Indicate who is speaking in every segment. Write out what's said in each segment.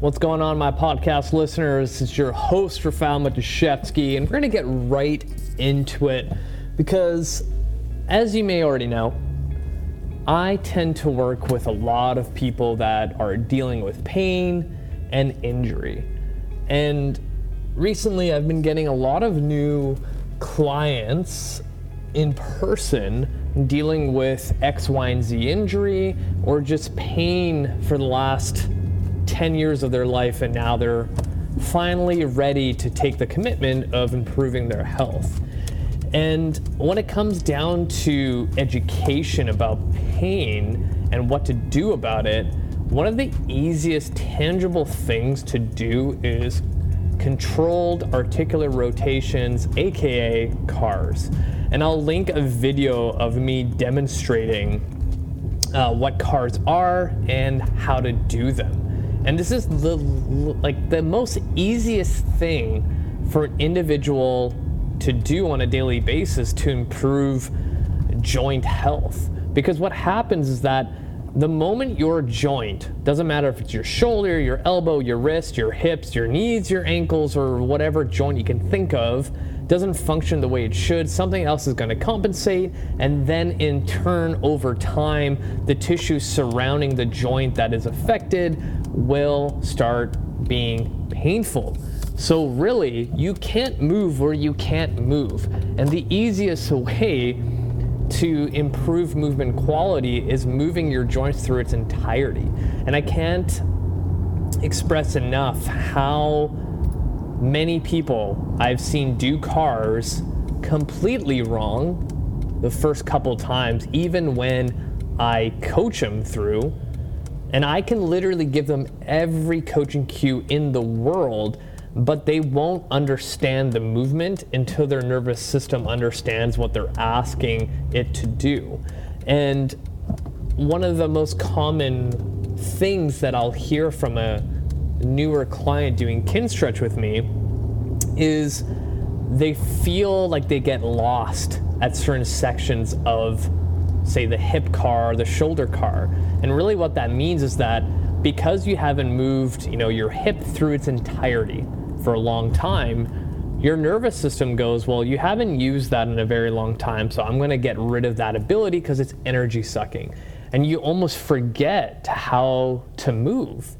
Speaker 1: What's going on, my podcast listeners? It's your host, Rafael Matuszewski, and we're going to get right into it because, as you may already know, I tend to work with a lot of people that are dealing with pain and injury. And recently, I've been getting a lot of new clients in person dealing with X, Y, and Z injury or just pain for the last 10 years of their life, and now they're finally ready to take the commitment of improving their health. And when it comes down to education about pain and what to do about it, one of the easiest tangible things to do is controlled articular rotations, aka CARs. And I'll link a video of me demonstrating uh, what CARs are and how to do them. And this is the like the most easiest thing for an individual to do on a daily basis to improve joint health. Because what happens is that the moment your joint, doesn't matter if it's your shoulder, your elbow, your wrist, your hips, your knees, your ankles, or whatever joint you can think of, doesn't function the way it should, something else is going to compensate, and then in turn, over time, the tissue surrounding the joint that is affected will start being painful. So, really, you can't move where you can't move. And the easiest way to improve movement quality is moving your joints through its entirety. And I can't express enough how many people I've seen do CARs completely wrong the first couple times, even when I coach them through. And I can literally give them every coaching cue in the world, but they won't understand the movement until their nervous system understands what they're asking it to do. And one of the most common things that I'll hear from a newer client doing Kinstretch with me is they feel like they get lost at certain sections of, say, the hip car, the shoulder car. And really, what that means is that because you haven't moved, you know, your hip through its entirety for a long time, your nervous system goes, well, you haven't used that in a very long time, so I'm going to get rid of that ability because it's energy sucking. And you almost forget how to move.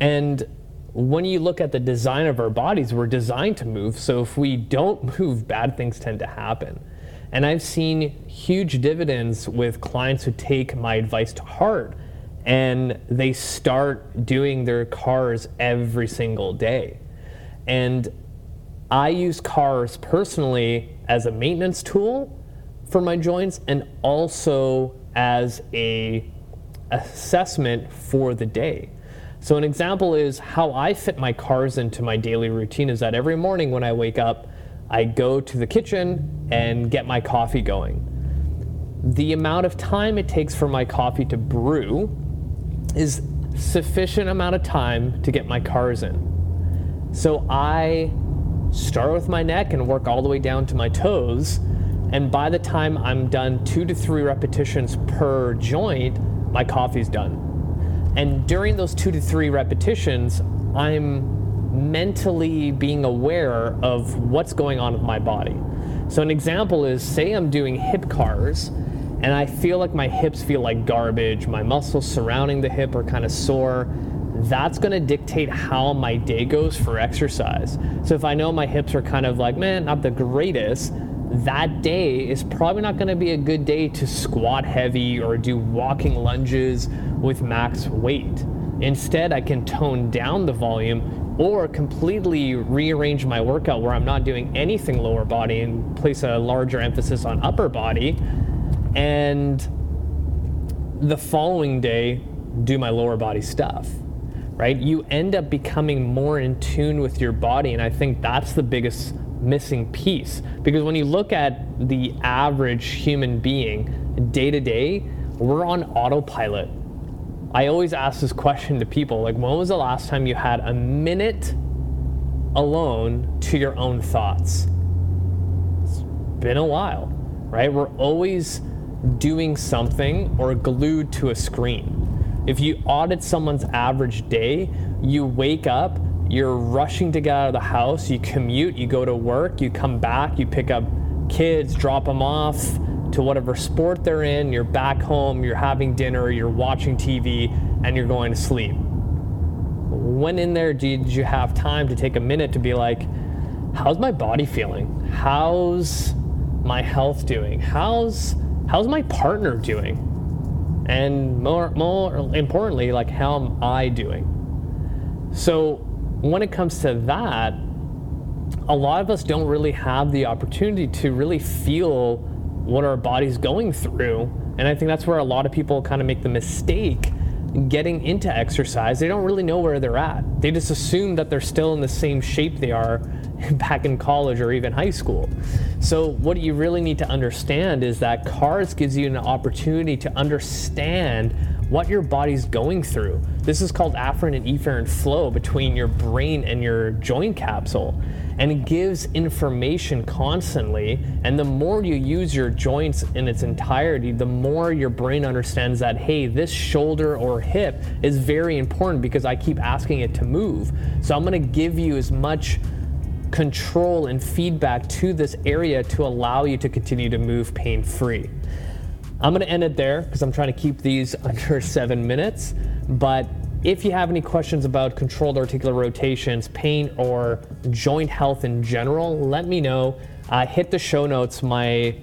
Speaker 1: And when you look at the design of our bodies, we're designed to move. So if we don't move, bad things tend to happen. And I've seen huge dividends with clients who take my advice to heart and they start doing their CARs every single day. And I use CARs personally as a maintenance tool for my joints and also as a assessment for the day. So, an example is how I fit my CARs into my daily routine is that every morning when I wake up, I go to the kitchen and get my coffee going. The amount of time it takes for my coffee to brew is sufficient amount of time to get my CARs in. So I start with my neck and work all the way down to my toes. And by the time I'm done two to three repetitions per joint, my coffee's done. And during those two to three repetitions, I'm mentally being aware of what's going on with my body. So, an example is say I'm doing hip CARs and I feel like my hips feel like garbage, my muscles surrounding the hip are kind of sore. That's gonna dictate how my day goes for exercise. So, if I know my hips are kind of like, man, not the greatest, that day is probably not going to be a good day to squat heavy or do walking lunges with max weight. Instead, I can tone down the volume or completely rearrange my workout where I'm not doing anything lower body and place a larger emphasis on upper body. And the following day, do my lower body stuff, right? You end up becoming more in tune with your body. And I think that's the biggest missing piece. Because when you look at the average human being day to day, we're on autopilot. I always ask this question to people like, when was the last time you had a minute alone to your own thoughts? It's been a while, right? We're always doing something or glued to a screen. If you audit someone's average day, you wake up, you're rushing to get out of the house, you commute, you go to work, you come back, you pick up kids, drop them off to whatever sport they're in, you're back home, you're having dinner, you're watching TV, and you're going to sleep. When in there did you have time to take a minute to be like, how's my body feeling? How's my health doing? How's how's my partner doing? And more more importantly, like how am I doing? So when it comes to that, a lot of us don't really have the opportunity to really feel what our body's going through. And I think that's where a lot of people kind of make the mistake getting into exercise. They don't really know where they're at. They just assume that they're still in the same shape they are back in college or even high school. So, what you really need to understand is that CARS gives you an opportunity to understand what your body's going through. This is called afferent and efferent flow between your brain and your joint capsule. And it gives information constantly. And the more you use your joints in its entirety, the more your brain understands that, hey, this shoulder or hip is very important because I keep asking it to move. So I'm gonna give you as much control and feedback to this area to allow you to continue to move pain free. I'm going to end it there because I'm trying to keep these under seven minutes. But if you have any questions about controlled articular rotations, pain, or joint health in general, let me know. Uh, hit the show notes. My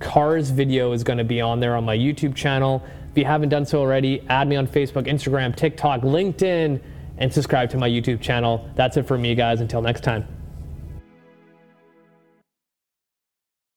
Speaker 1: CARS video is going to be on there on my YouTube channel. If you haven't done so already, add me on Facebook, Instagram, TikTok, LinkedIn, and subscribe to my YouTube channel. That's it for me, guys. Until next time.